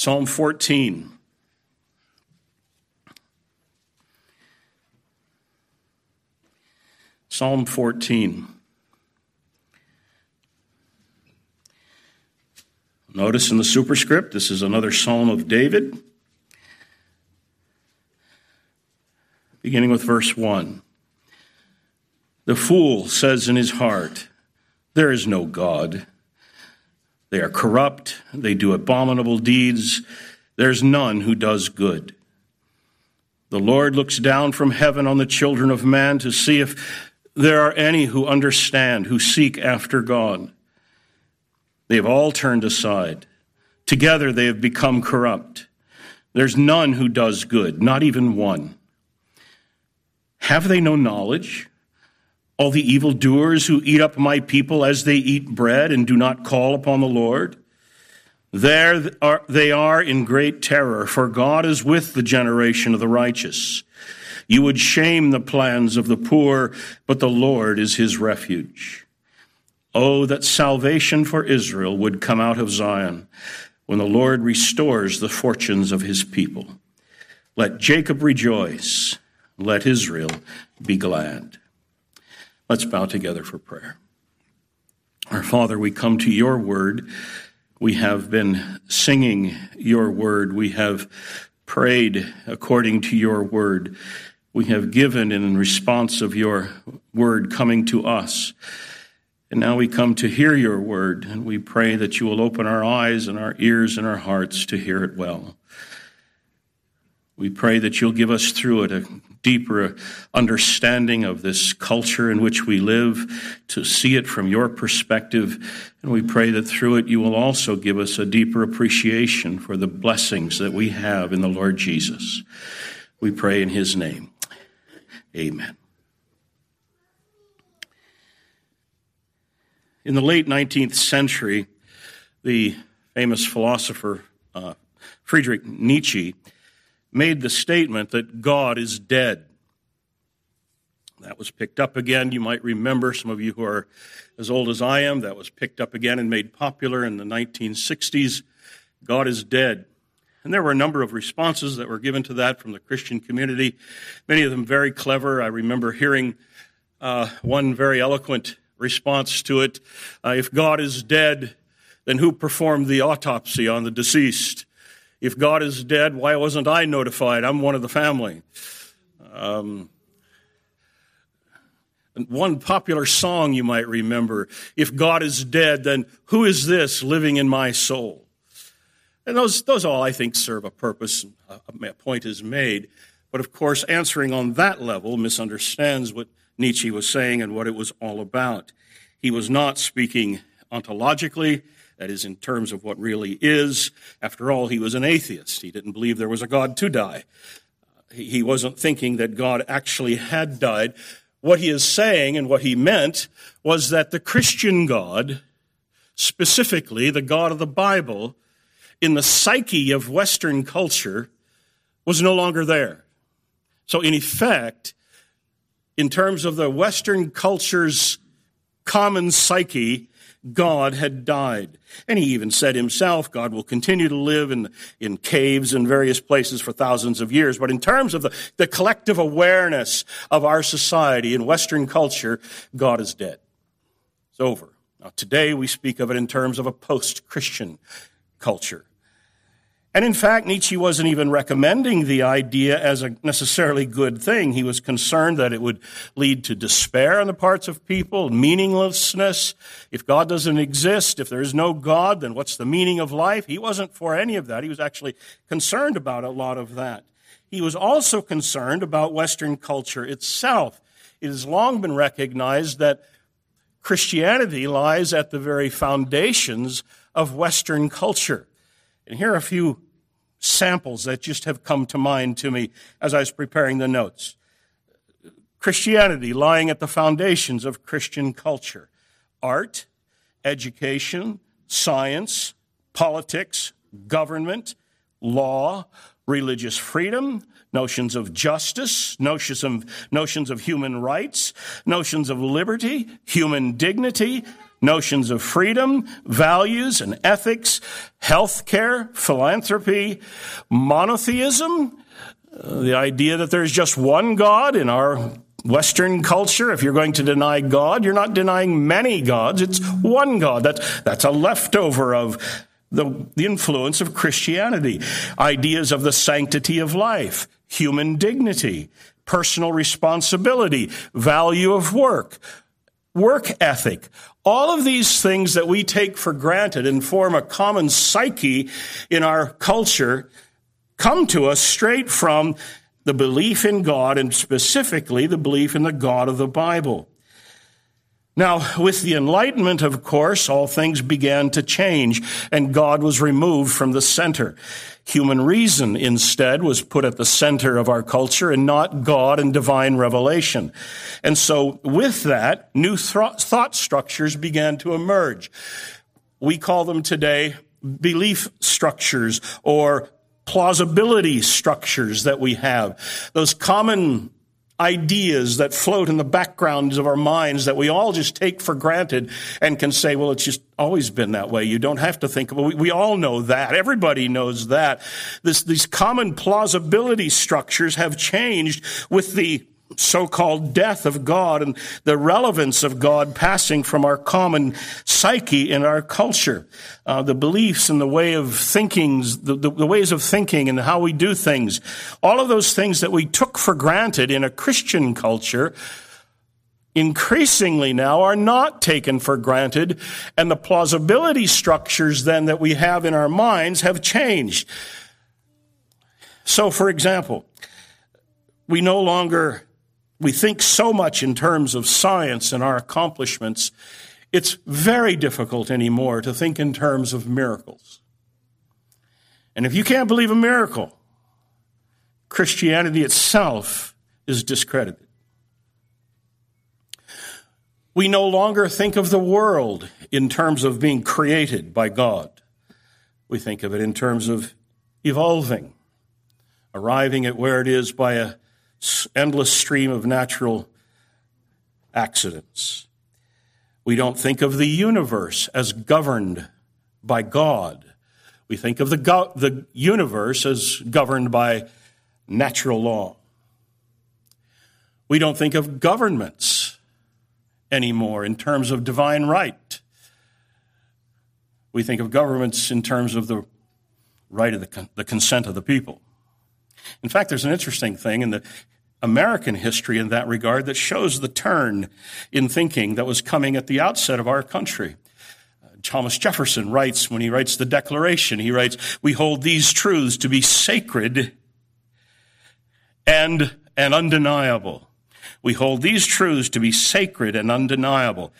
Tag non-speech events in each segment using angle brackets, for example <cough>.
Psalm 14. Psalm 14. Notice in the superscript, this is another Psalm of David, beginning with verse 1. The fool says in his heart, There is no God. They are corrupt, they do abominable deeds. There's none who does good. The Lord looks down from heaven on the children of man to see if there are any who understand, who seek after God. They have all turned aside. Together they have become corrupt. There's none who does good, not even one. Have they no knowledge? All the evildoers who eat up my people as they eat bread and do not call upon the Lord? There are, they are in great terror, for God is with the generation of the righteous. You would shame the plans of the poor, but the Lord is his refuge. Oh, that salvation for Israel would come out of Zion when the Lord restores the fortunes of his people. Let Jacob rejoice, let Israel be glad. Let's bow together for prayer. Our Father, we come to your word. We have been singing your word. We have prayed according to your word. We have given in response of your word coming to us. And now we come to hear your word, and we pray that you will open our eyes and our ears and our hearts to hear it well. We pray that you'll give us through it a deeper understanding of this culture in which we live, to see it from your perspective. And we pray that through it you will also give us a deeper appreciation for the blessings that we have in the Lord Jesus. We pray in his name. Amen. In the late 19th century, the famous philosopher uh, Friedrich Nietzsche made the statement that God is dead. That was picked up again. You might remember, some of you who are as old as I am, that was picked up again and made popular in the 1960s. God is dead. And there were a number of responses that were given to that from the Christian community, many of them very clever. I remember hearing uh, one very eloquent response to it. Uh, if God is dead, then who performed the autopsy on the deceased? If God is dead, why wasn't I notified? I'm one of the family. Um, one popular song you might remember if God is dead, then who is this living in my soul? And those, those all, I think, serve a purpose. A point is made. But of course, answering on that level misunderstands what Nietzsche was saying and what it was all about. He was not speaking ontologically, that is, in terms of what really is. After all, he was an atheist. He didn't believe there was a God to die. He wasn't thinking that God actually had died. What he is saying and what he meant was that the Christian God, specifically the God of the Bible, in the psyche of Western culture, was no longer there. So, in effect, in terms of the Western culture's common psyche, God had died. And he even said himself, God will continue to live in, in caves and various places for thousands of years. But in terms of the, the collective awareness of our society in Western culture, God is dead. It's over. Now, today we speak of it in terms of a post Christian culture. And in fact, Nietzsche wasn't even recommending the idea as a necessarily good thing. He was concerned that it would lead to despair on the parts of people, meaninglessness. If God doesn't exist, if there is no God, then what's the meaning of life? He wasn't for any of that. He was actually concerned about a lot of that. He was also concerned about Western culture itself. It has long been recognized that Christianity lies at the very foundations of Western culture. And here are a few samples that just have come to mind to me as I was preparing the notes. Christianity lying at the foundations of Christian culture art, education, science, politics, government, law, religious freedom, notions of justice, notions of, notions of human rights, notions of liberty, human dignity, notions of freedom, values, and ethics, healthcare, philanthropy, monotheism, uh, the idea that there's just one God in our Western culture, if you're going to deny God, you're not denying many gods, it's one God. That's, that's a leftover of the, the influence of Christianity. Ideas of the sanctity of life, human dignity, personal responsibility, value of work, work ethic. All of these things that we take for granted and form a common psyche in our culture come to us straight from the belief in God and specifically the belief in the God of the Bible. Now, with the Enlightenment, of course, all things began to change and God was removed from the center. Human reason instead was put at the center of our culture and not God and divine revelation. And so with that, new thought structures began to emerge. We call them today belief structures or plausibility structures that we have, those common ideas that float in the backgrounds of our minds that we all just take for granted and can say, well, it's just always been that way. You don't have to think about it. We, all know that. Everybody knows that. This, these common plausibility structures have changed with the so-called death of God and the relevance of God passing from our common psyche in our culture. Uh, the beliefs and the way of thinking, the, the, the ways of thinking and how we do things. All of those things that we took for granted in a Christian culture increasingly now are not taken for granted and the plausibility structures then that we have in our minds have changed. So for example, we no longer we think so much in terms of science and our accomplishments, it's very difficult anymore to think in terms of miracles. And if you can't believe a miracle, Christianity itself is discredited. We no longer think of the world in terms of being created by God. We think of it in terms of evolving, arriving at where it is by a endless stream of natural accidents. We don't think of the universe as governed by God. We think of the, go- the universe as governed by natural law. We don't think of governments anymore in terms of divine right. We think of governments in terms of the right of the, con- the consent of the people. In fact, there's an interesting thing in the American history in that regard that shows the turn in thinking that was coming at the outset of our country. Uh, Thomas Jefferson writes, when he writes the Declaration, he writes, We hold these truths to be sacred and, and undeniable. We hold these truths to be sacred and undeniable.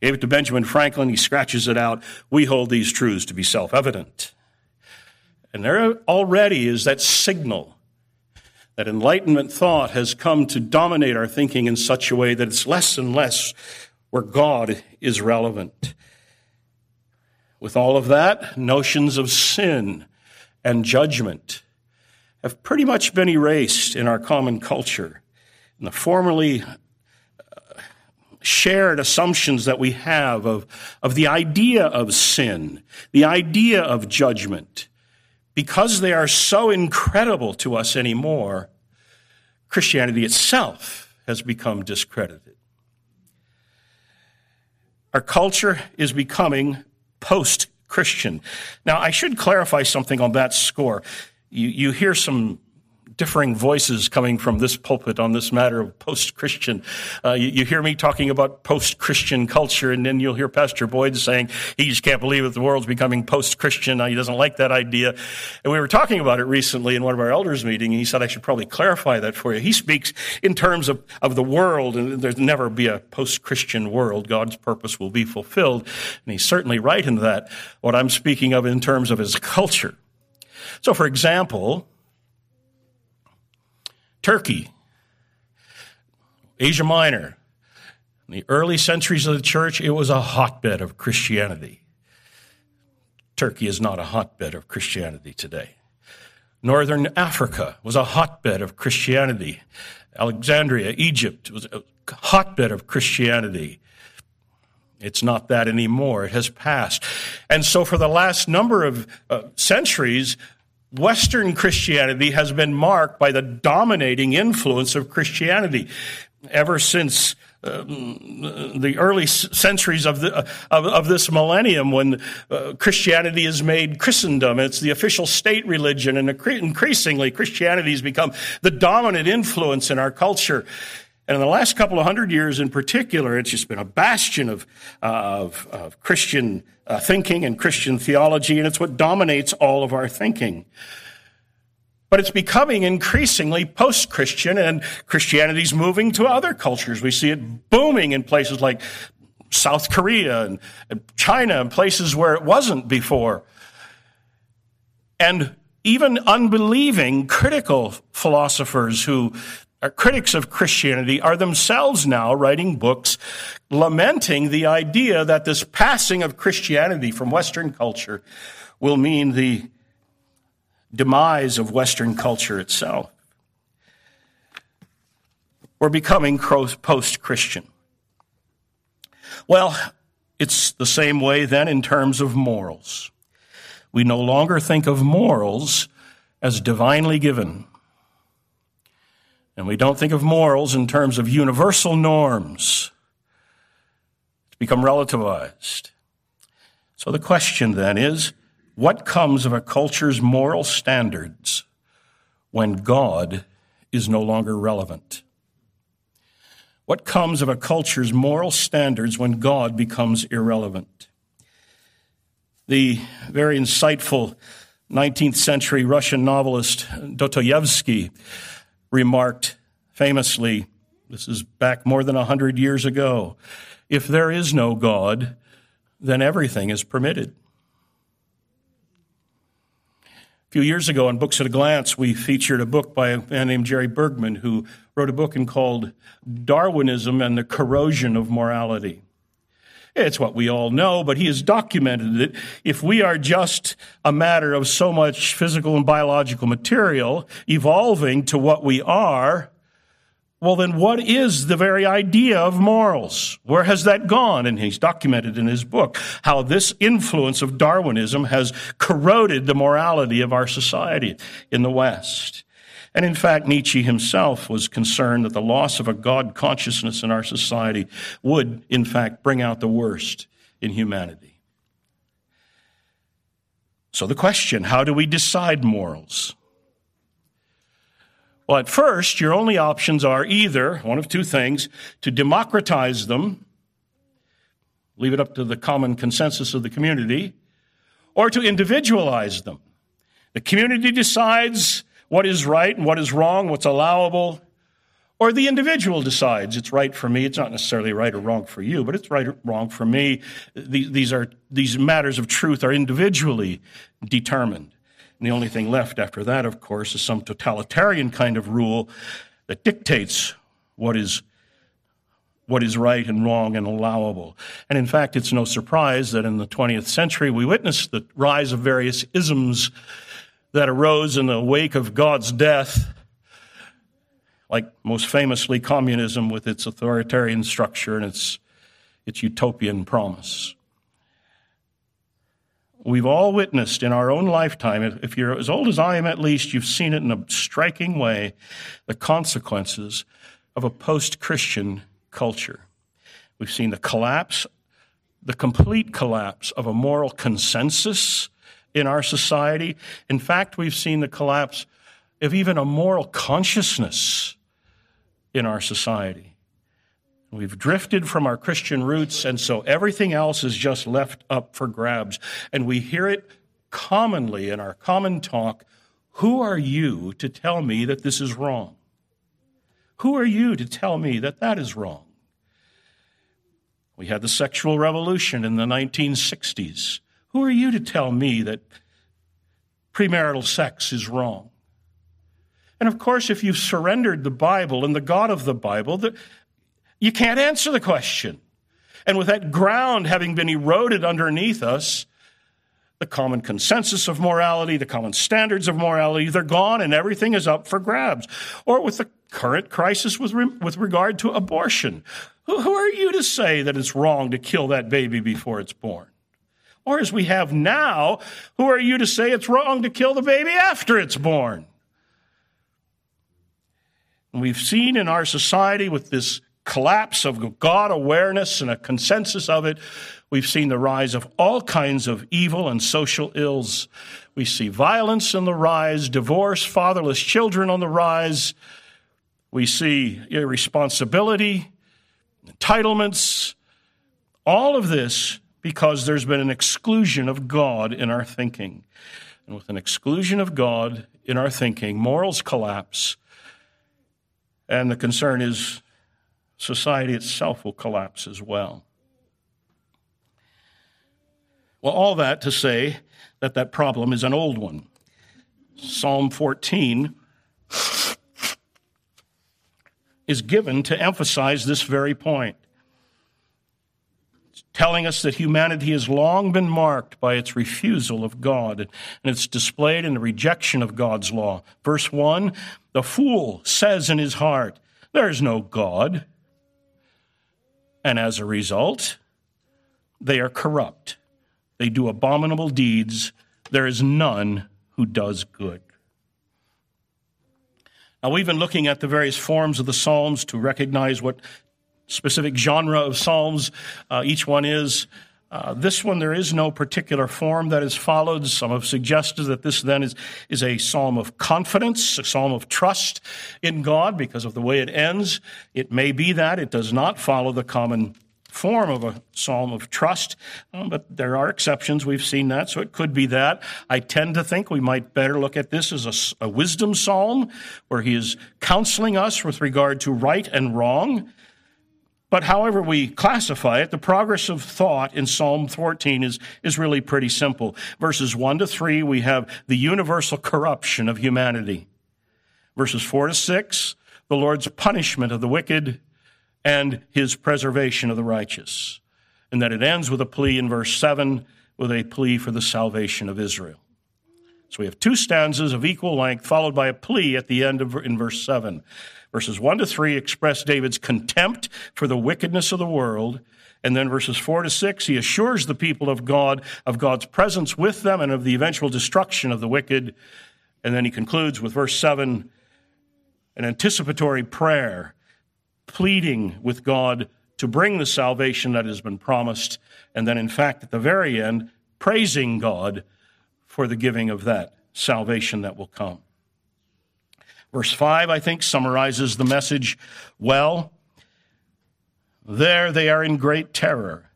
Gave it to Benjamin Franklin, he scratches it out. We hold these truths to be self evident. And there already is that signal that Enlightenment thought has come to dominate our thinking in such a way that it's less and less where God is relevant. With all of that, notions of sin and judgment have pretty much been erased in our common culture. And the formerly uh, shared assumptions that we have of, of the idea of sin, the idea of judgment, because they are so incredible to us anymore, Christianity itself has become discredited. Our culture is becoming post Christian. Now, I should clarify something on that score. You, you hear some differing voices coming from this pulpit on this matter of post-Christian. Uh, you, you, hear me talking about post-Christian culture, and then you'll hear Pastor Boyd saying he just can't believe that the world's becoming post-Christian. He doesn't like that idea. And we were talking about it recently in one of our elders' meetings, and he said I should probably clarify that for you. He speaks in terms of, of the world, and there's never be a post-Christian world. God's purpose will be fulfilled, and he's certainly right in that. What I'm speaking of in terms of his culture. So, for example, Turkey, Asia Minor. In the early centuries of the church, it was a hotbed of Christianity. Turkey is not a hotbed of Christianity today. Northern Africa was a hotbed of Christianity. Alexandria, Egypt, was a hotbed of Christianity. It's not that anymore. It has passed. And so for the last number of uh, centuries, Western Christianity has been marked by the dominating influence of Christianity. Ever since um, the early centuries of, the, of, of this millennium when uh, Christianity is made Christendom. It's the official state religion, and increasingly Christianity has become the dominant influence in our culture. And in the last couple of hundred years in particular, it's just been a bastion of, uh, of, of, Christian uh, thinking and Christian theology, and it's what dominates all of our thinking. But it's becoming increasingly post Christian, and Christianity's moving to other cultures. We see it booming in places like South Korea and, China and places where it wasn't before. And even unbelieving critical philosophers who Uh, critics of Christianity are themselves now writing books lamenting the idea that this passing of Christianity from Western culture will mean the demise of Western culture itself. We're becoming post Christian. Well, it's the same way then in terms of morals. We no longer think of morals as divinely given. And we don't think of morals in terms of universal norms. It's become relativized. So the question then is what comes of a culture's moral standards when God is no longer relevant? What comes of a culture's moral standards when God becomes irrelevant? The very insightful 19th century Russian novelist Dostoevsky remarked famously, this is back more than a hundred years ago, if there is no God, then everything is permitted. A few years ago on Books at a Glance, we featured a book by a man named Jerry Bergman who wrote a book called Darwinism and the Corrosion of Morality. It's what we all know, but he has documented that if we are just a matter of so much physical and biological material evolving to what we are, well, then what is the very idea of morals? Where has that gone? And he's documented in his book how this influence of Darwinism has corroded the morality of our society in the West. And in fact, Nietzsche himself was concerned that the loss of a God consciousness in our society would, in fact, bring out the worst in humanity. So the question, how do we decide morals? Well, at first, your only options are either one of two things to democratize them, leave it up to the common consensus of the community, or to individualize them. The community decides what is right and what is wrong, what's allowable, or the individual decides it's right for me. It's not necessarily right or wrong for you, but it's right or wrong for me. These are these matters of truth are individually determined. And the only thing left after that, of course, is some totalitarian kind of rule that dictates what is what is right and wrong and allowable. And in fact, it's no surprise that in the 20th century we witnessed the rise of various isms that arose in the wake of God's death, like most famously communism with its authoritarian structure and its, its utopian promise. We've all witnessed in our own lifetime, if you're as old as I am at least, you've seen it in a striking way, the consequences of a post Christian culture. We've seen the collapse, the complete collapse of a moral consensus in our society. In fact, we've seen the collapse of even a moral consciousness in our society. We've drifted from our Christian roots, and so everything else is just left up for grabs. And we hear it commonly in our common talk Who are you to tell me that this is wrong? Who are you to tell me that that is wrong? We had the sexual revolution in the 1960s. Who are you to tell me that premarital sex is wrong? And of course, if you've surrendered the Bible and the God of the Bible, you can't answer the question. And with that ground having been eroded underneath us, the common consensus of morality, the common standards of morality, they're gone and everything is up for grabs. Or with the current crisis with, re- with regard to abortion. Who, who are you to say that it's wrong to kill that baby before it's born? Or as we have now, who are you to say it's wrong to kill the baby after it's born? And we've seen in our society with this collapse of God awareness and a consensus of it, we've seen the rise of all kinds of evil and social ills. We see violence on the rise, divorce, fatherless children on the rise. We see irresponsibility, entitlements, all of this because there's been an exclusion of God in our thinking. And with an exclusion of God in our thinking, morals collapse. And the concern is society itself will collapse as well. Well, all that to say that that problem is an old one. Psalm 14 is given to emphasize this very point, telling us that humanity has long been marked by its refusal of God, and it's displayed in the rejection of God's law. Verse 1 The fool says in his heart, There is no God. And as a result, they are corrupt. They do abominable deeds. There is none who does good. Now, we've been looking at the various forms of the Psalms to recognize what specific genre of Psalms uh, each one is. Uh, this one, there is no particular form that is followed. Some have suggested that this then is, is a psalm of confidence, a psalm of trust in God because of the way it ends. It may be that. It does not follow the common form of a psalm of trust, um, but there are exceptions. We've seen that, so it could be that. I tend to think we might better look at this as a, a wisdom psalm where he is counseling us with regard to right and wrong. But however we classify it, the progress of thought in Psalm 14 is, is really pretty simple. Verses 1 to 3, we have the universal corruption of humanity. Verses 4 to 6, the Lord's punishment of the wicked and his preservation of the righteous. And that it ends with a plea in verse 7 with a plea for the salvation of Israel. So we have two stanzas of equal length, followed by a plea at the end of in verse 7. Verses 1 to 3 express David's contempt for the wickedness of the world. And then verses 4 to 6, he assures the people of God of God's presence with them and of the eventual destruction of the wicked. And then he concludes with verse 7, an anticipatory prayer, pleading with God to bring the salvation that has been promised. And then, in fact, at the very end, praising God for the giving of that salvation that will come. Verse 5, I think, summarizes the message well. There they are in great terror,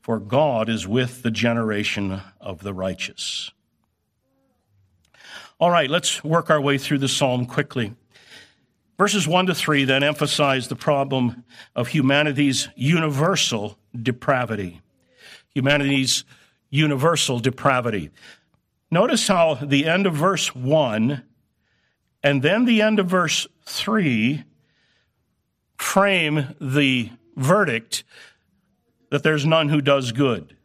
for God is with the generation of the righteous. All right, let's work our way through the psalm quickly. Verses 1 to 3 then emphasize the problem of humanity's universal depravity. Humanity's universal depravity. Notice how the end of verse 1 and then the end of verse 3 frame the verdict that there's none who does good.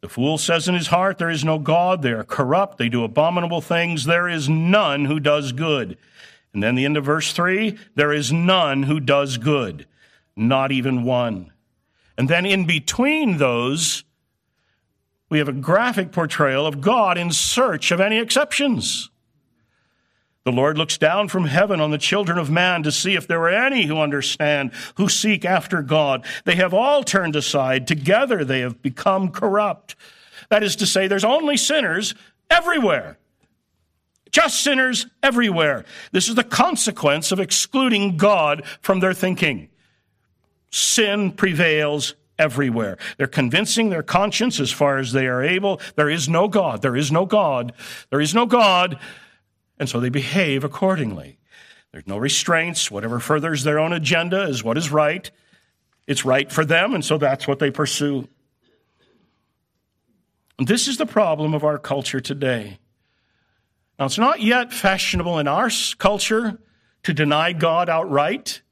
The fool says in his heart, There is no God. They are corrupt. They do abominable things. There is none who does good. And then the end of verse 3 There is none who does good, not even one. And then in between those, we have a graphic portrayal of God in search of any exceptions. The Lord looks down from heaven on the children of man to see if there are any who understand, who seek after God. They have all turned aside. Together they have become corrupt. That is to say, there's only sinners everywhere. Just sinners everywhere. This is the consequence of excluding God from their thinking. Sin prevails everywhere. They're convincing their conscience as far as they are able. There is no God. There is no God. There is no God. And so they behave accordingly. There's no restraints. Whatever furthers their own agenda is what is right. It's right for them, and so that's what they pursue. And this is the problem of our culture today. Now, it's not yet fashionable in our culture to deny God outright,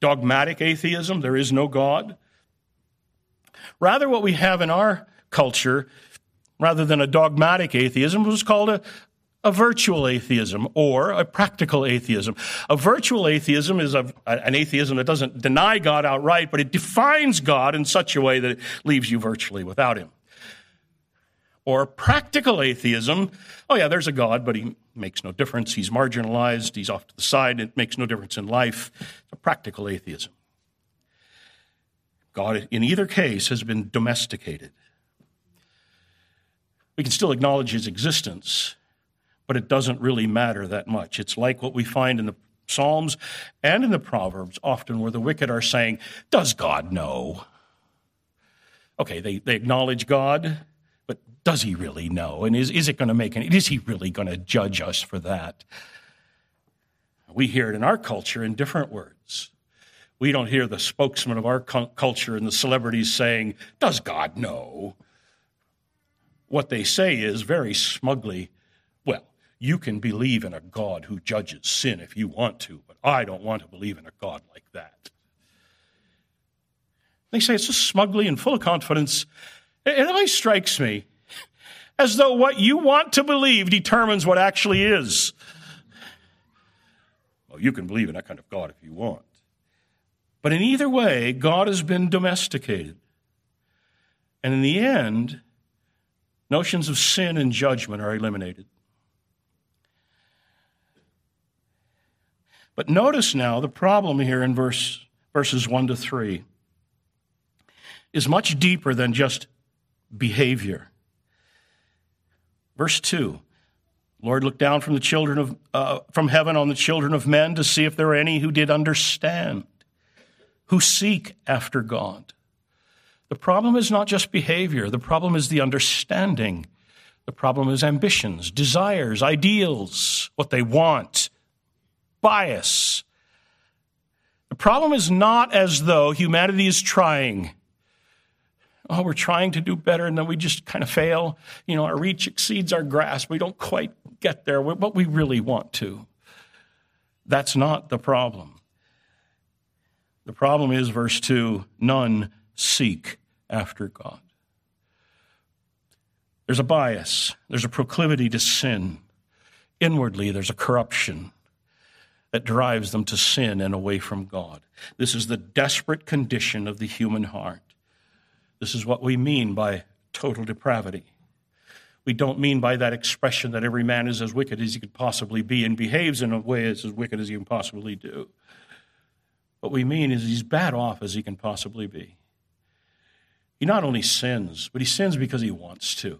dogmatic atheism, there is no God. Rather, what we have in our culture, rather than a dogmatic atheism, was called a, a virtual atheism or a practical atheism. A virtual atheism is a, an atheism that doesn't deny God outright, but it defines God in such a way that it leaves you virtually without Him. Or practical atheism, oh yeah, there's a God, but He makes no difference. He's marginalized, He's off to the side, it makes no difference in life. It's a practical atheism. God, in either case, has been domesticated. We can still acknowledge His existence but it doesn't really matter that much. It's like what we find in the Psalms and in the Proverbs, often where the wicked are saying, Does God know? Okay, they, they acknowledge God, but does he really know? And is, is it going to make any, is he really going to judge us for that? We hear it in our culture in different words. We don't hear the spokesman of our culture and the celebrities saying, Does God know? What they say is very smugly, you can believe in a God who judges sin if you want to, but I don't want to believe in a God like that. They say it's just smugly and full of confidence. It always strikes me as though what you want to believe determines what actually is. Well, you can believe in that kind of God if you want. But in either way, God has been domesticated. And in the end, notions of sin and judgment are eliminated. But notice now the problem here in verse, verses 1 to 3 is much deeper than just behavior. Verse 2 Lord looked down from the children of uh, from heaven on the children of men to see if there were any who did understand, who seek after God. The problem is not just behavior, the problem is the understanding. The problem is ambitions, desires, ideals, what they want, bias. The problem is not as though humanity is trying. Oh, we're trying to do better and then we just kind of fail. You know, our reach exceeds our grasp. We don't quite get there, but we really want to. That's not the problem. The problem is, verse 2 none seek after God. There's a bias, there's a proclivity to sin. Inwardly, there's a corruption that drives them to sin and away from God. This is the desperate condition of the human heart. This is what we mean by total depravity. We don't mean by that expression that every man is as wicked as he could possibly be and behaves in a way as, wicked as he can possibly do. What we mean is he's bad off as he can possibly be. He not only sins, but he sins because he wants to.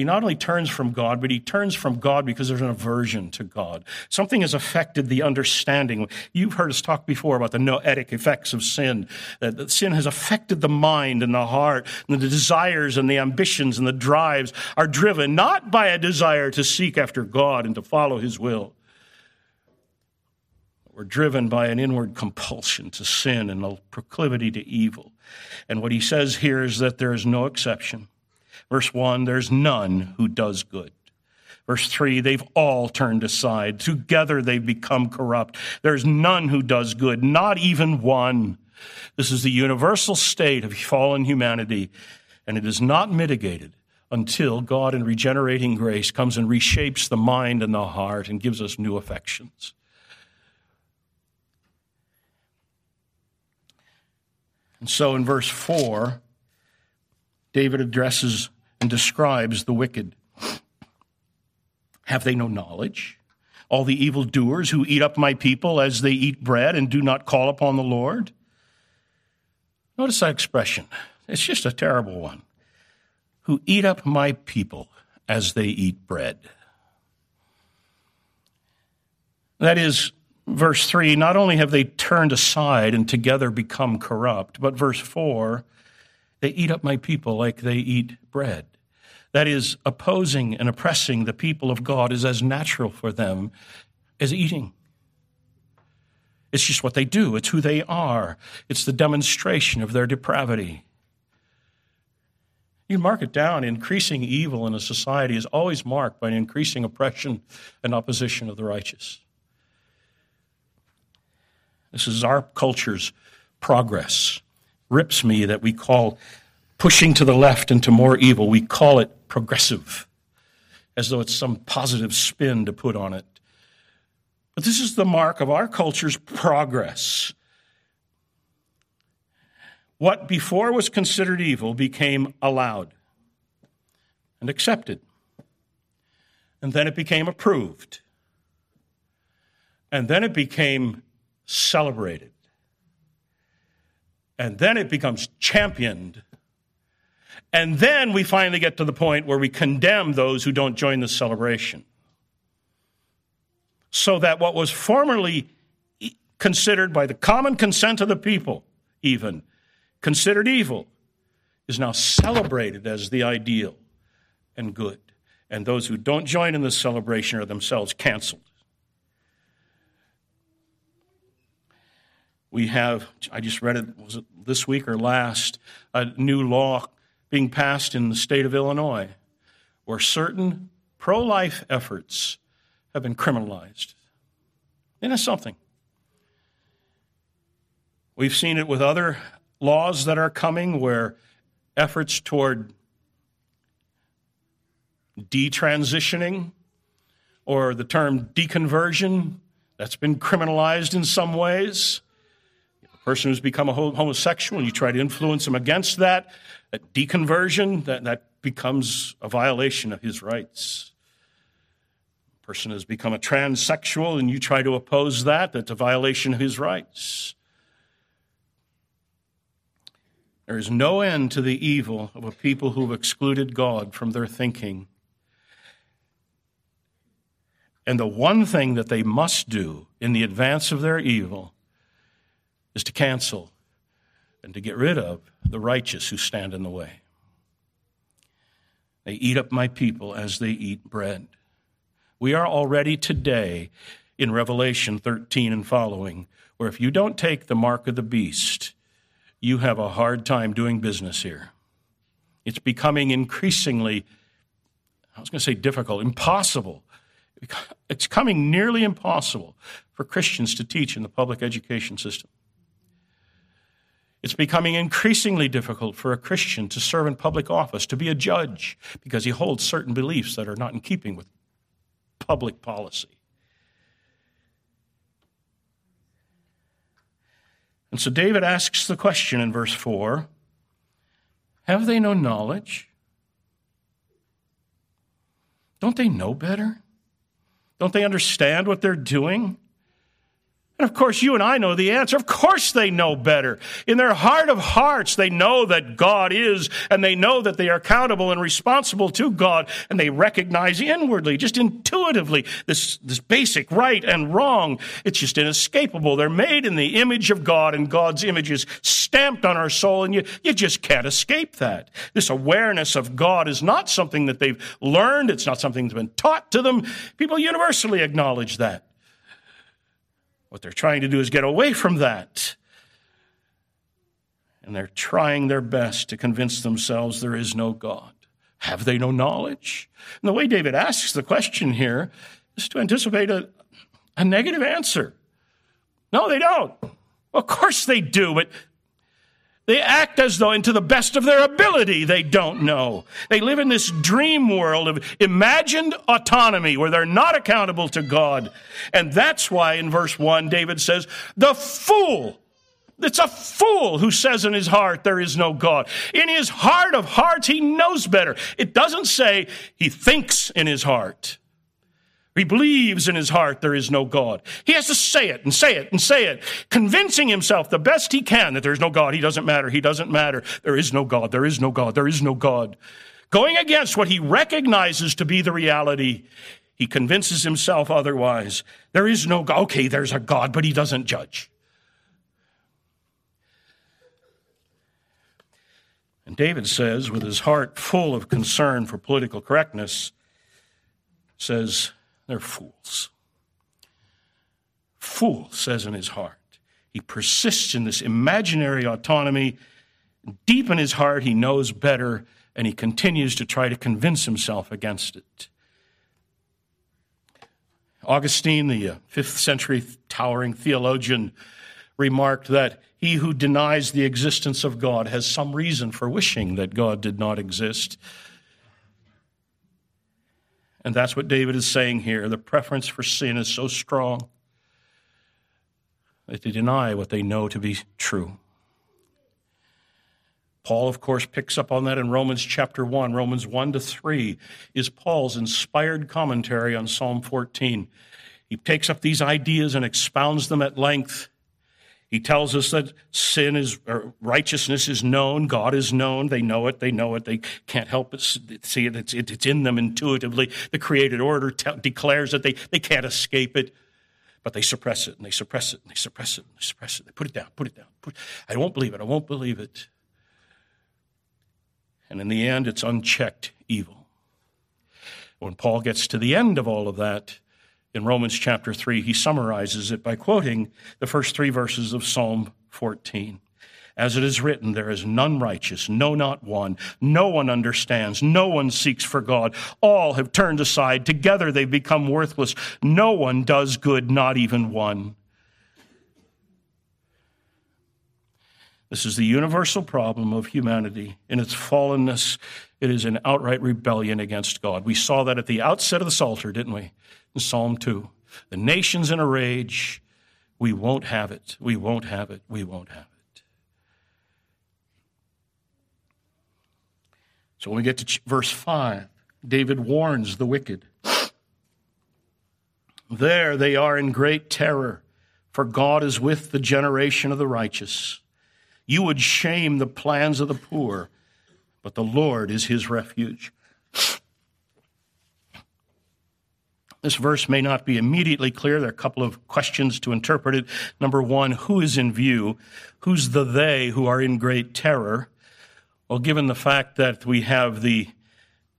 He not only turns from God, but he turns from God because there's an aversion to God. Something has affected the understanding. You've heard us talk before about the noetic effects of sin. That sin has affected the mind and the heart, and the desires and the ambitions and the drives are driven not by a desire to seek after God and to follow his will. We're driven by an inward compulsion to sin and a proclivity to evil. And what he says here is that there is no exception. Verse 1 there's none who does good. Verse 3 they've all turned aside. Together they've become corrupt. There's none who does good, not even one. This is the universal state of fallen humanity, and it is not mitigated until God, in regenerating grace, comes and reshapes the mind and the heart and gives us new affections. And so in verse 4, David addresses and describes the wicked. Have they no knowledge? All the evildoers who eat up my people as they eat bread and do not call upon the Lord? Notice that expression. It's just a terrible one. Who eat up my people as they eat bread. That is, verse 3 not only have they turned aside and together become corrupt, but verse 4 they eat up my people like they eat bread. That is, opposing and oppressing the people of God is as natural for them as eating. It's just what they do, it's who they are, it's the demonstration of their depravity. You mark it down, increasing evil in a society is always marked by an increasing oppression and opposition of the righteous. This is our culture's progress rips me that we call pushing to the left into more evil. We call it progressive. as though it's some positive spin to put on it. But this is the mark of our culture's progress. What before was considered evil became allowed and accepted. And then it became approved. And then it became celebrated. And then it becomes championed. And then we finally get to the point where we condemn those who don't join the celebration. So that what was formerly considered by the common consent of the people, even considered evil, is now celebrated as the ideal and good. And those who don't join in the celebration are themselves canceled. We have, I just read it, was it this week or last, a new law being passed in the state of Illinois where certain pro life efforts have been criminalized. Isn't that something? We've seen it with other laws that are coming where efforts toward detransitioning or the term deconversion that's been criminalized in some ways A person who's become a homosexual and you try to influence him against that, that deconversion, that, that becomes a violation of his rights. A person has become a transsexual and you try to oppose that, that's a violation of his rights. There is no end to the evil of a people who've excluded God from their thinking. And the one thing that they must do in the advance of their evil is to cancel and to get rid of the righteous who stand in the way. They eat up my people as they eat bread. We are already today in Revelation 13 and following, where if you don't take the mark of the beast, you have a hard time doing business here. It's becoming increasingly, I was going to say difficult, impossible. It's coming nearly impossible for Christians to teach in the public education system. It's becoming increasingly difficult for a Christian to serve in public office, to be a judge, because he holds certain beliefs that are not in keeping with public policy. And so David asks the question in verse 4 Have they no knowledge? Don't they know better? Don't they understand what they're doing? And of course, you and I know the answer. Of course, they know better. In their heart of hearts, they know that God is, and they know that they are accountable and responsible to God, and they recognize inwardly, just intuitively, this, this basic right and wrong. It's just inescapable. They're made in the image of God, and God's image is stamped on our soul, and you, you just can't escape that. This awareness of God is not something that they've learned, it's not something that's been taught to them. People universally acknowledge that. What they're trying to do is get away from that. And they're trying their best to convince themselves there is no God. Have they no knowledge? And the way David asks the question here is to anticipate a, a negative answer. No, they don't. Of course they do, but they act as though, and to the best of their ability, they don't know. They live in this dream world of imagined autonomy where they're not accountable to God. And that's why in verse 1, David says, The fool it's a fool who says in his heart there is no God. In his heart of hearts, he knows better. It doesn't say he thinks in his heart. He believes in his heart there is no God. He has to say it and say it and say it, convincing himself the best he can that there is no God. He doesn't matter. He doesn't matter. There is no God. There is no God. There is no God. Going against what he recognizes to be the reality, he convinces himself otherwise. There is no God. Okay, there's a God, but he doesn't judge. And David says, with his heart full of concern for political correctness, says, they're fools. Fool says in his heart. He persists in this imaginary autonomy. Deep in his heart, he knows better, and he continues to try to convince himself against it. Augustine, the uh, fifth century towering theologian, remarked that he who denies the existence of God has some reason for wishing that God did not exist. And that's what David is saying here. The preference for sin is so strong that they deny what they know to be true. Paul, of course, picks up on that in Romans chapter 1. Romans 1 to 3 is Paul's inspired commentary on Psalm 14. He takes up these ideas and expounds them at length. He tells us that sin is, or righteousness is known, God is known. They know it, they know it, they can't help but see it. It's, it's in them intuitively. The created order te- declares that they, they can't escape it, but they suppress it and they suppress it and they suppress it and they suppress it. They put it down, put it down. Put, I won't believe it, I won't believe it. And in the end, it's unchecked evil. When Paul gets to the end of all of that, in Romans chapter 3, he summarizes it by quoting the first three verses of Psalm 14. As it is written, there is none righteous, no, not one. No one understands. No one seeks for God. All have turned aside. Together they've become worthless. No one does good, not even one. This is the universal problem of humanity. In its fallenness, it is an outright rebellion against God. We saw that at the outset of the Psalter, didn't we? In Psalm 2. The nation's in a rage. We won't have it. We won't have it. We won't have it. So when we get to verse 5, David warns the wicked. There they are in great terror, for God is with the generation of the righteous. You would shame the plans of the poor, but the Lord is his refuge. This verse may not be immediately clear. There are a couple of questions to interpret it. Number one, who is in view? Who's the they who are in great terror? Well, given the fact that we have the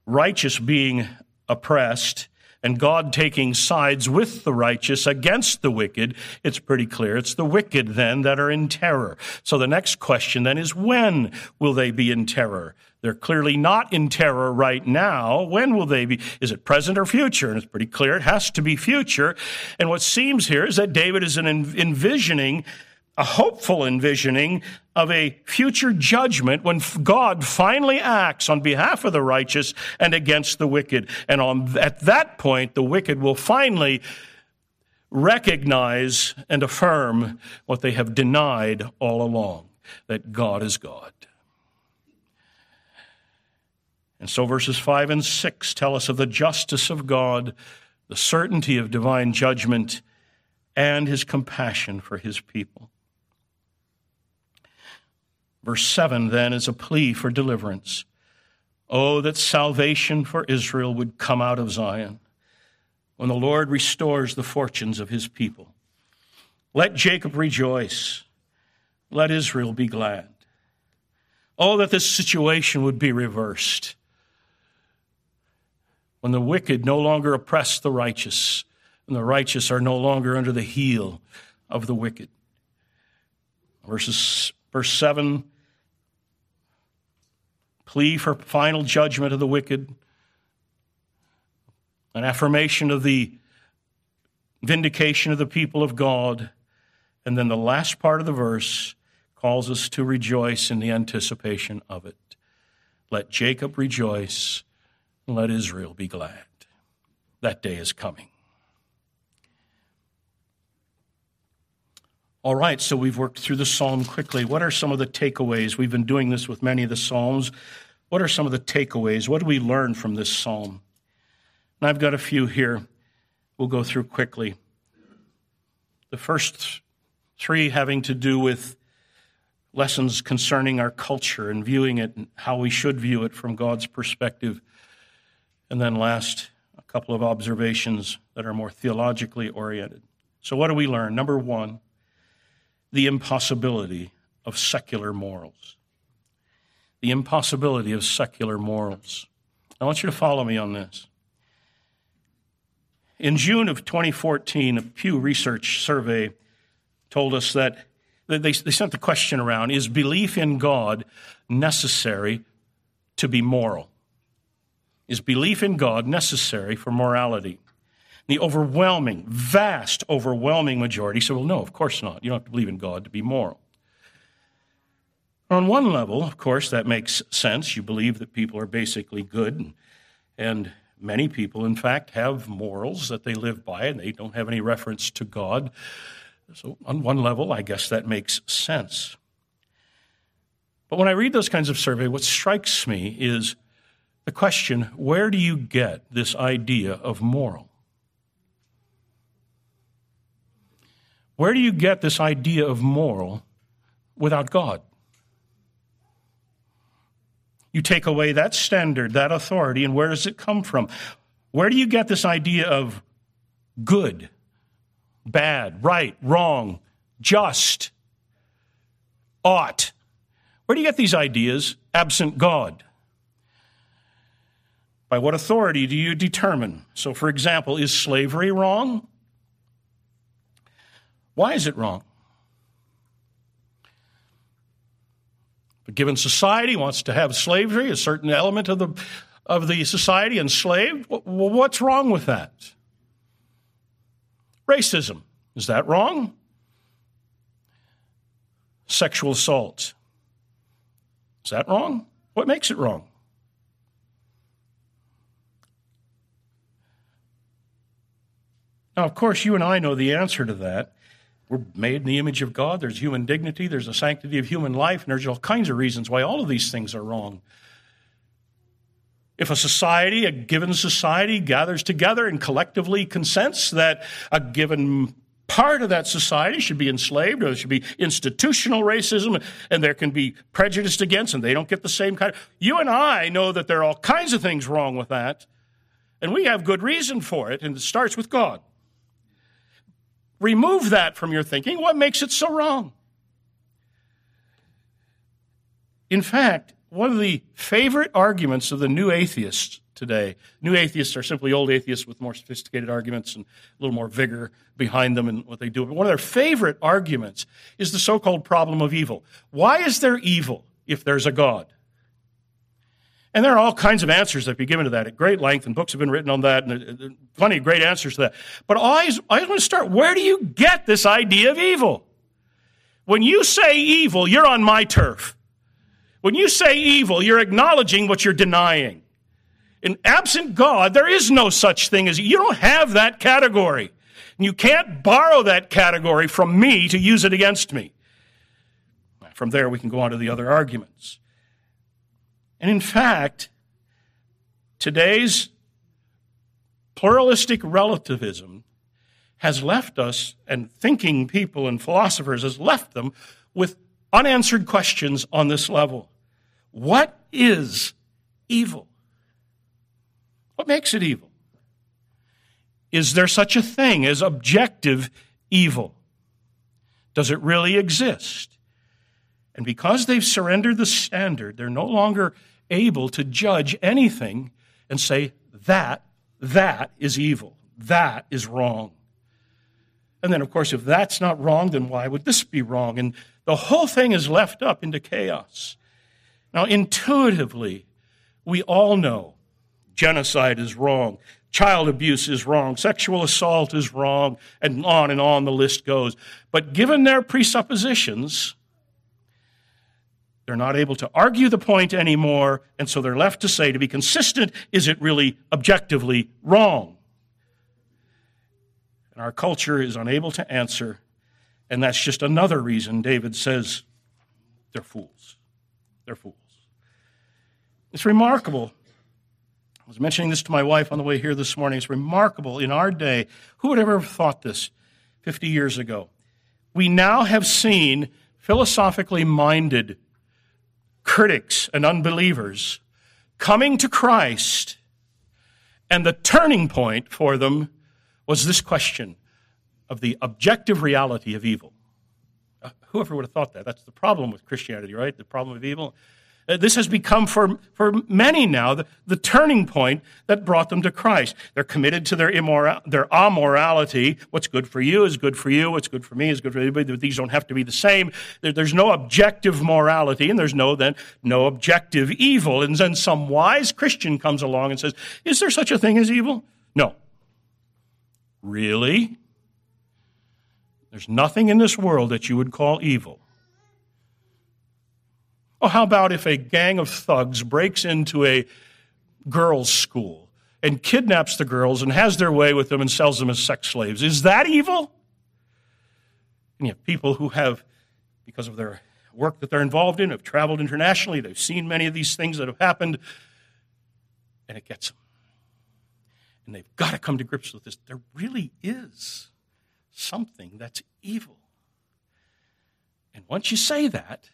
righteous being oppressed and God taking sides with the righteous against the wicked, it's pretty clear. It's the wicked then that are in terror. So the next question then is when will they be in terror? They're clearly not in terror right now. When will they be? Is it present or future? And it's pretty clear it has to be future. And what seems here is that David is envisioning a hopeful envisioning of a future judgment when God finally acts on behalf of the righteous and against the wicked. And on, at that point, the wicked will finally recognize and affirm what they have denied all along that God is God. And so verses 5 and 6 tell us of the justice of God, the certainty of divine judgment, and his compassion for his people. Verse 7 then is a plea for deliverance. Oh, that salvation for Israel would come out of Zion when the Lord restores the fortunes of his people. Let Jacob rejoice. Let Israel be glad. Oh, that this situation would be reversed. When the wicked no longer oppress the righteous, and the righteous are no longer under the heel of the wicked. Verses, verse 7 plea for final judgment of the wicked, an affirmation of the vindication of the people of God. And then the last part of the verse calls us to rejoice in the anticipation of it. Let Jacob rejoice, and let Israel be glad. That day is coming. All right, so we've worked through the psalm quickly. What are some of the takeaways? We've been doing this with many of the psalms. What are some of the takeaways? What do we learn from this psalm? And I've got a few here we'll go through quickly. The first three having to do with lessons concerning our culture and viewing it and how we should view it from God's perspective. And then last, a couple of observations that are more theologically oriented. So, what do we learn? Number one, the impossibility of secular morals. The impossibility of secular morals. I want you to follow me on this. In June of 2014, a Pew Research survey told us that they, they sent the question around Is belief in God necessary to be moral? Is belief in God necessary for morality? The overwhelming, vast, overwhelming majority said, well, no, of course not. You don't have to believe in God to be moral. On one level, of course, that makes sense. You believe that people are basically good and, Many people, in fact, have morals that they live by and they don't have any reference to God. So, on one level, I guess that makes sense. But when I read those kinds of surveys, what strikes me is the question where do you get this idea of moral? Where do you get this idea of moral without God? You take away that standard, that authority, and where does it come from? Where do you get this idea of good, bad, right, wrong, just, ought? Where do you get these ideas absent God? By what authority do you determine? So, for example, is slavery wrong? Why is it wrong? A given society wants to have slavery, a certain element of the, of the society enslaved. What's wrong with that? Racism. Is that wrong? Sexual assault. Is that wrong? What makes it wrong? Now, of course, you and I know the answer to that. We're made in the image of God. There's human dignity. There's a sanctity of human life. And there's all kinds of reasons why all of these things are wrong. If a society, a given society, gathers together and collectively consents that a given part of that society should be enslaved or there should be institutional racism and there can be prejudiced against and they don't get the same kind of. You and I know that there are all kinds of things wrong with that. And we have good reason for it, and it starts with God. Remove that from your thinking. What makes it so wrong? In fact, one of the favorite arguments of the new atheists today, new atheists are simply old atheists with more sophisticated arguments and a little more vigor behind them and what they do. But one of their favorite arguments is the so called problem of evil. Why is there evil if there's a God? And there are all kinds of answers that be given to that at great length, and books have been written on that, and uh, uh, plenty of great answers to that. But I always want to start where do you get this idea of evil? When you say evil, you're on my turf. When you say evil, you're acknowledging what you're denying. In absent God, there is no such thing as you don't have that category. And you can't borrow that category from me to use it against me. From there, we can go on to the other arguments. And in fact, today's pluralistic relativism has left us, and thinking people and philosophers has left them with unanswered questions on this level. What is evil? What makes it evil? Is there such a thing as objective evil? Does it really exist? And because they've surrendered the standard, they're no longer able to judge anything and say, that, that is evil. That is wrong. And then, of course, if that's not wrong, then why would this be wrong? And the whole thing is left up into chaos. Now, intuitively, we all know genocide is wrong, child abuse is wrong, sexual assault is wrong, and on and on the list goes. But given their presuppositions, they're not able to argue the point anymore, and so they're left to say, to be consistent, is it really objectively wrong? And our culture is unable to answer, and that's just another reason David says they're fools. They're fools. It's remarkable. I was mentioning this to my wife on the way here this morning. It's remarkable in our day. Who would ever have thought this 50 years ago? We now have seen philosophically minded critics and unbelievers coming to Christ, and the turning point for them was this question of the objective reality of evil. Uh, whoever would have thought that? That's the problem with Christianity, right? The problem of evil. Uh, this has become for, for many now the, the turning point that brought them to Christ. They're committed to their, immoral, their amorality. What's good for you is good for you. What's good for me is good for anybody. These don't have to be the same. There, there's no objective morality, and there's no then no objective evil. And then some wise Christian comes along and says, "Is there such a thing as evil?" No. Really? There's nothing in this world that you would call evil. Oh, how about if a gang of thugs breaks into a girls' school and kidnaps the girls and has their way with them and sells them as sex slaves. Is that evil? And you have people who have, because of their work that they're involved in, have traveled internationally, they've seen many of these things that have happened, and it gets them. And they've got to come to grips with this. There really is something that's evil. And once you say that,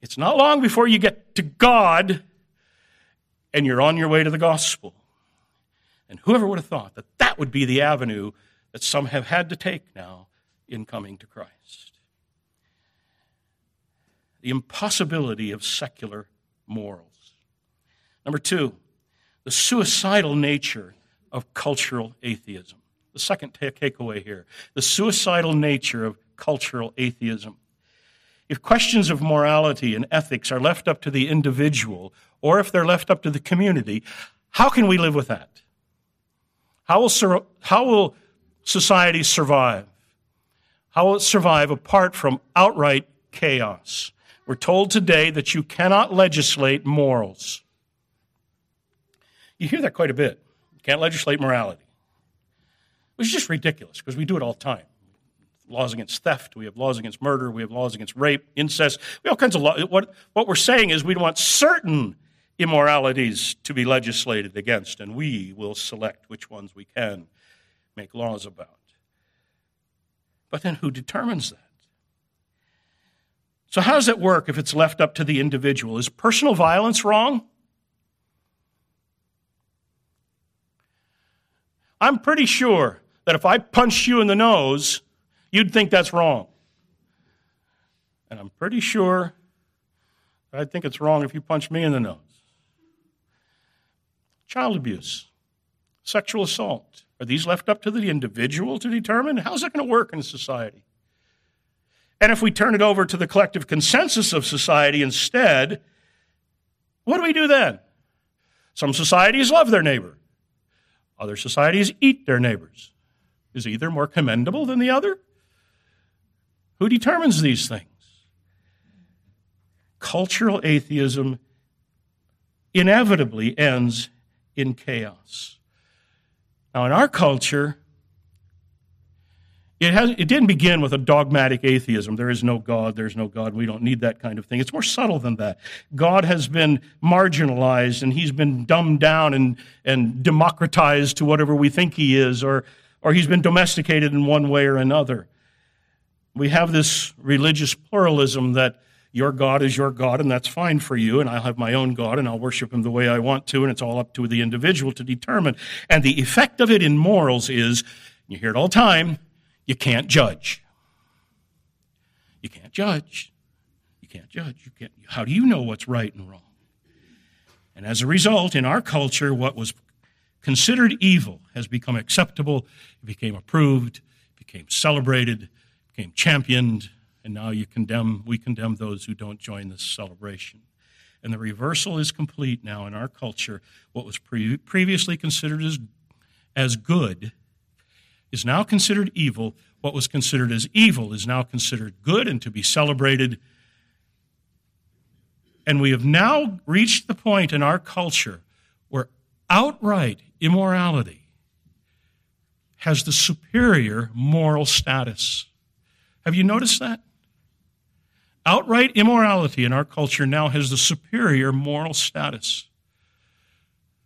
it's not long before you get to God and you're on your way to the gospel. And whoever would have thought that that would be the avenue that some have had to take now in coming to Christ? The impossibility of secular morals. Number two, the suicidal nature of cultural atheism. The second takeaway here the suicidal nature of cultural atheism. If questions of morality and ethics are left up to the individual, or if they're left up to the community, how can we live with that? How will, how will society survive? How will it survive apart from outright chaos? We're told today that you cannot legislate morals. You hear that quite a bit. You can't legislate morality, which is just ridiculous because we do it all the time laws against theft, we have laws against murder, we have laws against rape, incest, we all kinds of laws. What, what we're saying is we want certain immoralities to be legislated against, and we will select which ones we can make laws about. But then who determines that? So, how does it work if it's left up to the individual? Is personal violence wrong? I'm pretty sure that if I punched you in the nose, You'd think that's wrong. And I'm pretty sure I'd think it's wrong if you punch me in the nose. Child abuse, sexual assault. Are these left up to the individual to determine? How's that going to work in society? And if we turn it over to the collective consensus of society instead, what do we do then? Some societies love their neighbor, other societies eat their neighbors. Is either more commendable than the other? Who determines these things? Cultural atheism inevitably ends in chaos. Now, in our culture, it, has, it didn't begin with a dogmatic atheism. There is no God, there's no God, we don't need that kind of thing. It's more subtle than that. God has been marginalized and he's been dumbed down and, and democratized to whatever we think he is, or, or he's been domesticated in one way or another. We have this religious pluralism that your God is your God, and that's fine for you, and I'll have my own God, and I'll worship him the way I want to, and it's all up to the individual to determine. And the effect of it in morals is, you hear it all the time, you can't judge. You can't judge. You can't judge. You can't, how do you know what's right and wrong? And as a result, in our culture, what was considered evil has become acceptable, it became approved, it became celebrated, became championed, and now you condemn, we condemn those who don't join this celebration. And the reversal is complete now in our culture. What was pre- previously considered as, as good is now considered evil. What was considered as evil is now considered good and to be celebrated. And we have now reached the point in our culture where outright immorality has the superior moral status. Have you noticed that? Outright immorality in our culture now has the superior moral status.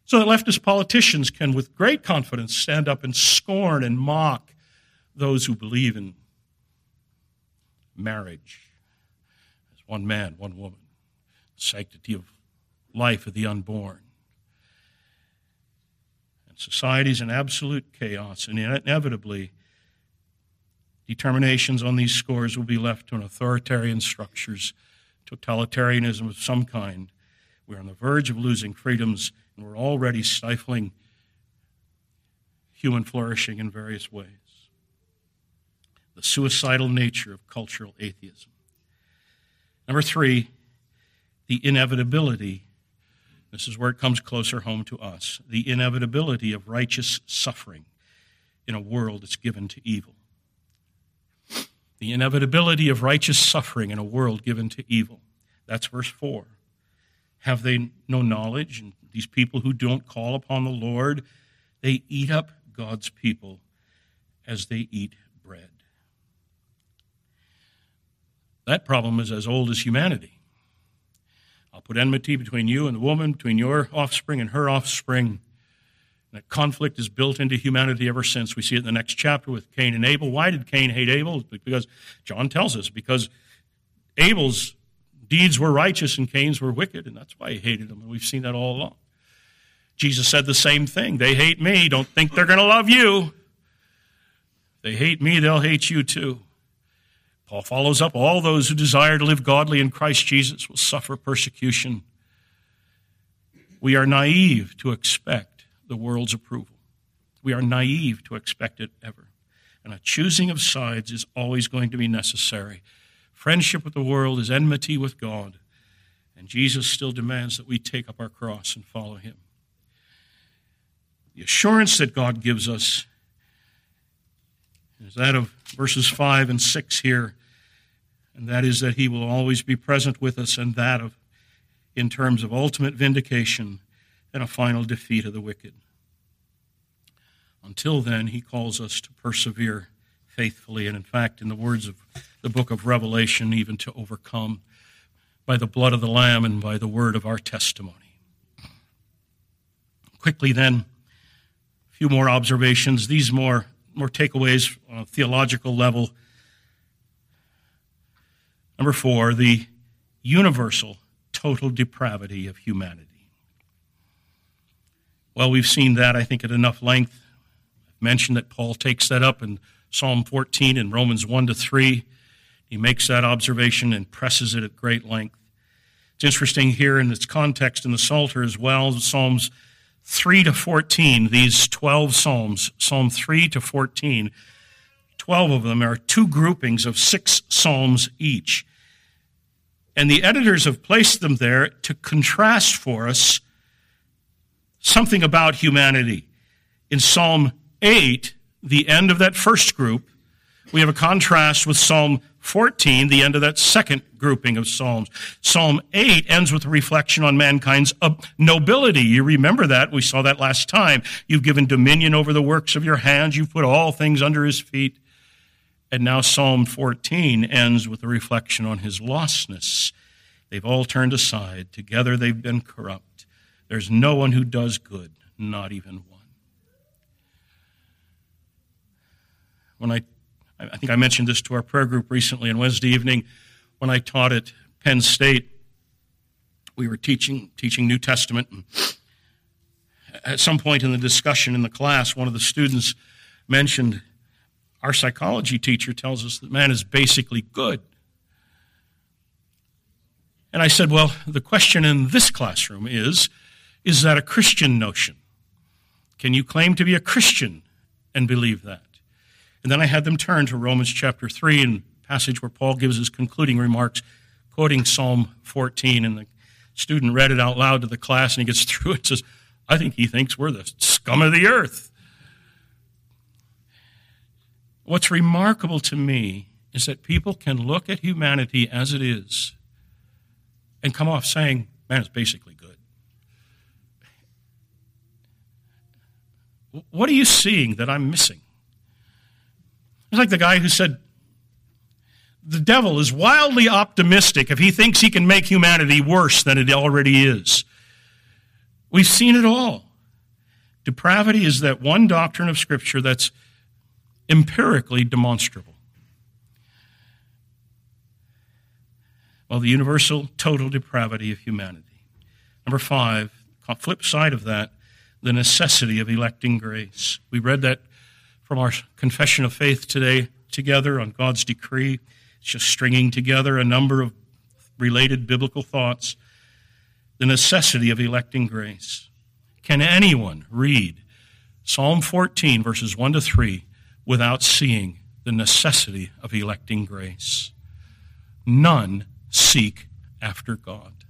So that leftist politicians can, with great confidence, stand up and scorn and mock those who believe in marriage as one man, one woman, sanctity of life of the unborn. And society is in absolute chaos, and inevitably, Determinations on these scores will be left to an authoritarian structures, totalitarianism of some kind. We're on the verge of losing freedoms, and we're already stifling human flourishing in various ways. The suicidal nature of cultural atheism. Number three, the inevitability. This is where it comes closer home to us the inevitability of righteous suffering in a world that's given to evil the inevitability of righteous suffering in a world given to evil. That's verse 4. Have they no knowledge? And these people who don't call upon the Lord, they eat up God's people as they eat bread. That problem is as old as humanity. I'll put enmity between you and the woman, between your offspring and her offspring. That conflict is built into humanity ever since. We see it in the next chapter with Cain and Abel. Why did Cain hate Abel? Because John tells us, because Abel's deeds were righteous and Cain's were wicked, and that's why he hated him. And we've seen that all along. Jesus said the same thing. They hate me. Don't think they're going to love you. They hate me, they'll hate you too. Paul follows up all those who desire to live godly in Christ Jesus will suffer persecution. We are naive to expect the world's approval. We are naive to expect it ever. And a choosing of sides is always going to be necessary. Friendship with the world is enmity with God. And Jesus still demands that we take up our cross and follow him. The assurance that God gives us is that of verses 5 and 6 here, and that is that he will always be present with us, and that of in terms of ultimate vindication and a final defeat of the wicked. Until then, he calls us to persevere faithfully, and in fact, in the words of the book of Revelation, even to overcome by the blood of the Lamb and by the word of our testimony. Quickly, then, a few more observations. These more more takeaways on a theological level. Number four, the universal total depravity of humanity. Well, we've seen that, I think, at enough length. I've mentioned that Paul takes that up in Psalm 14 and Romans 1 to 3. He makes that observation and presses it at great length. It's interesting here in its context in the Psalter as well, Psalms 3 to 14, these 12 Psalms, Psalm 3 to 14, 12 of them are two groupings of six Psalms each. And the editors have placed them there to contrast for us something about humanity. In Psalm 8, the end of that first group, we have a contrast with Psalm 14, the end of that second grouping of Psalms. Psalm 8 ends with a reflection on mankind's uh, nobility. You remember that. We saw that last time. You've given dominion over the works of your hands. You've put all things under his feet. And now Psalm 14 ends with a reflection on his lostness. They've all turned aside. Together they've been corrupt. There's no one who does good, not even one. When I I think I mentioned this to our prayer group recently on Wednesday evening when I taught at Penn State. We were teaching teaching New Testament. And at some point in the discussion in the class, one of the students mentioned our psychology teacher tells us that man is basically good. And I said, well, the question in this classroom is is that a Christian notion? Can you claim to be a Christian and believe that? And then I had them turn to Romans chapter 3 and passage where Paul gives his concluding remarks, quoting Psalm 14. And the student read it out loud to the class, and he gets <laughs> through it and says, I think he thinks we're the scum of the earth. What's remarkable to me is that people can look at humanity as it is and come off saying, man, it's basically good. What are you seeing that I'm missing? It's like the guy who said, the devil is wildly optimistic if he thinks he can make humanity worse than it already is. We've seen it all. Depravity is that one doctrine of Scripture that's empirically demonstrable. Well, the universal total depravity of humanity. Number five, flip side of that, the necessity of electing grace. We read that from our confession of faith today together on God's decree. It's just stringing together a number of related biblical thoughts. The necessity of electing grace. Can anyone read Psalm 14, verses 1 to 3, without seeing the necessity of electing grace? None seek after God.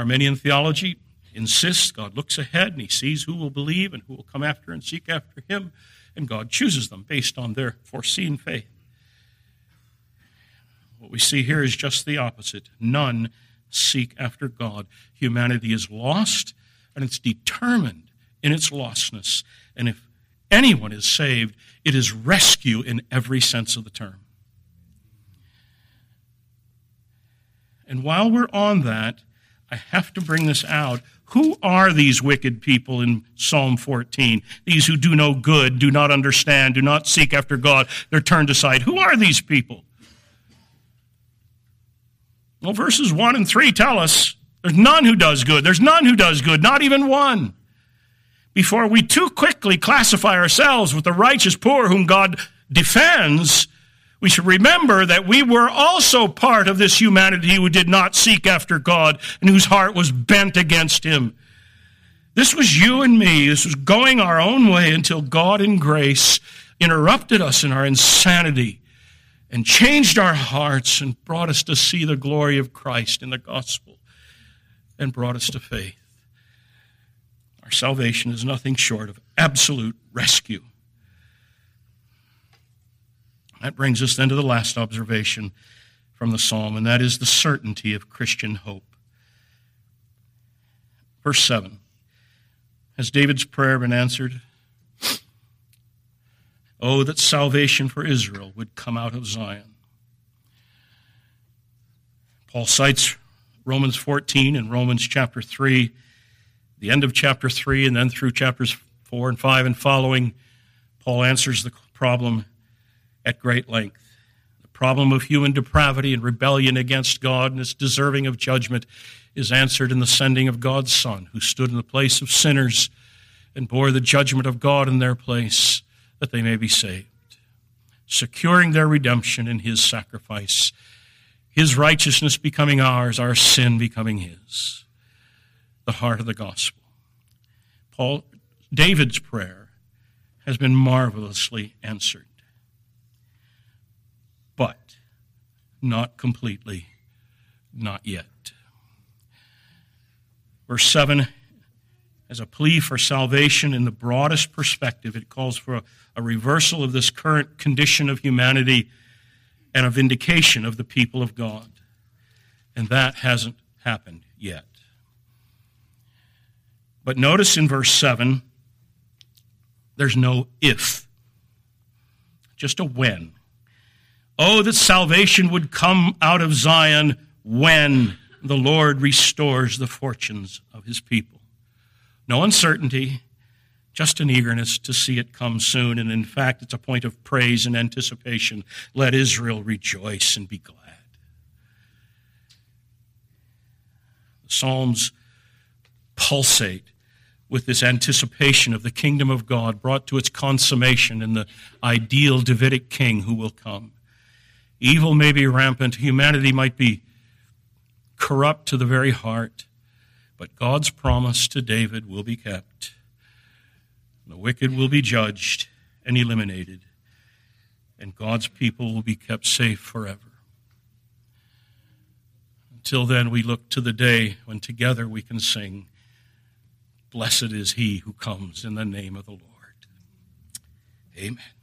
Arminian theology insists God looks ahead and he sees who will believe and who will come after and seek after him, and God chooses them based on their foreseen faith. What we see here is just the opposite. None seek after God. Humanity is lost, and it's determined in its lostness. And if anyone is saved, it is rescue in every sense of the term. And while we're on that, I have to bring this out. Who are these wicked people in Psalm 14? These who do no good, do not understand, do not seek after God, they're turned aside. Who are these people? Well, verses 1 and 3 tell us there's none who does good. There's none who does good, not even one. Before we too quickly classify ourselves with the righteous poor whom God defends, we should remember that we were also part of this humanity who did not seek after God and whose heart was bent against Him. This was you and me. This was going our own way until God in grace interrupted us in our insanity and changed our hearts and brought us to see the glory of Christ in the gospel and brought us to faith. Our salvation is nothing short of absolute rescue. That brings us then to the last observation from the psalm, and that is the certainty of Christian hope. Verse 7 Has David's prayer been answered? Oh, that salvation for Israel would come out of Zion. Paul cites Romans 14 and Romans chapter 3, the end of chapter 3, and then through chapters 4 and 5 and following. Paul answers the problem at great length. The problem of human depravity and rebellion against God and its deserving of judgment is answered in the sending of God's Son, who stood in the place of sinners and bore the judgment of God in their place that they may be saved, securing their redemption in his sacrifice, his righteousness becoming ours, our sin becoming his. The heart of the gospel. Paul David's prayer has been marvelously answered. But not completely, not yet. Verse 7 as a plea for salvation in the broadest perspective. It calls for a, a, reversal of this current condition of humanity and a vindication of the people of God. And that hasn't happened yet. But notice in verse 7, there's no if, just a when. Oh, that salvation would come out of Zion when the Lord restores the fortunes of his people. No uncertainty, just an eagerness to see it come soon. And in fact, it's a point of praise and anticipation. Let Israel rejoice and be glad. The Psalms pulsate with this anticipation of the kingdom of God brought to its consummation in the ideal Davidic king who will come. Evil may be rampant, humanity might be corrupt to the very heart. But God's promise to David will be kept. The wicked will be judged and eliminated, and God's people will be kept safe forever. Until then, we look to the day when together we can sing, Blessed is he who comes in the name of the Lord. Amen.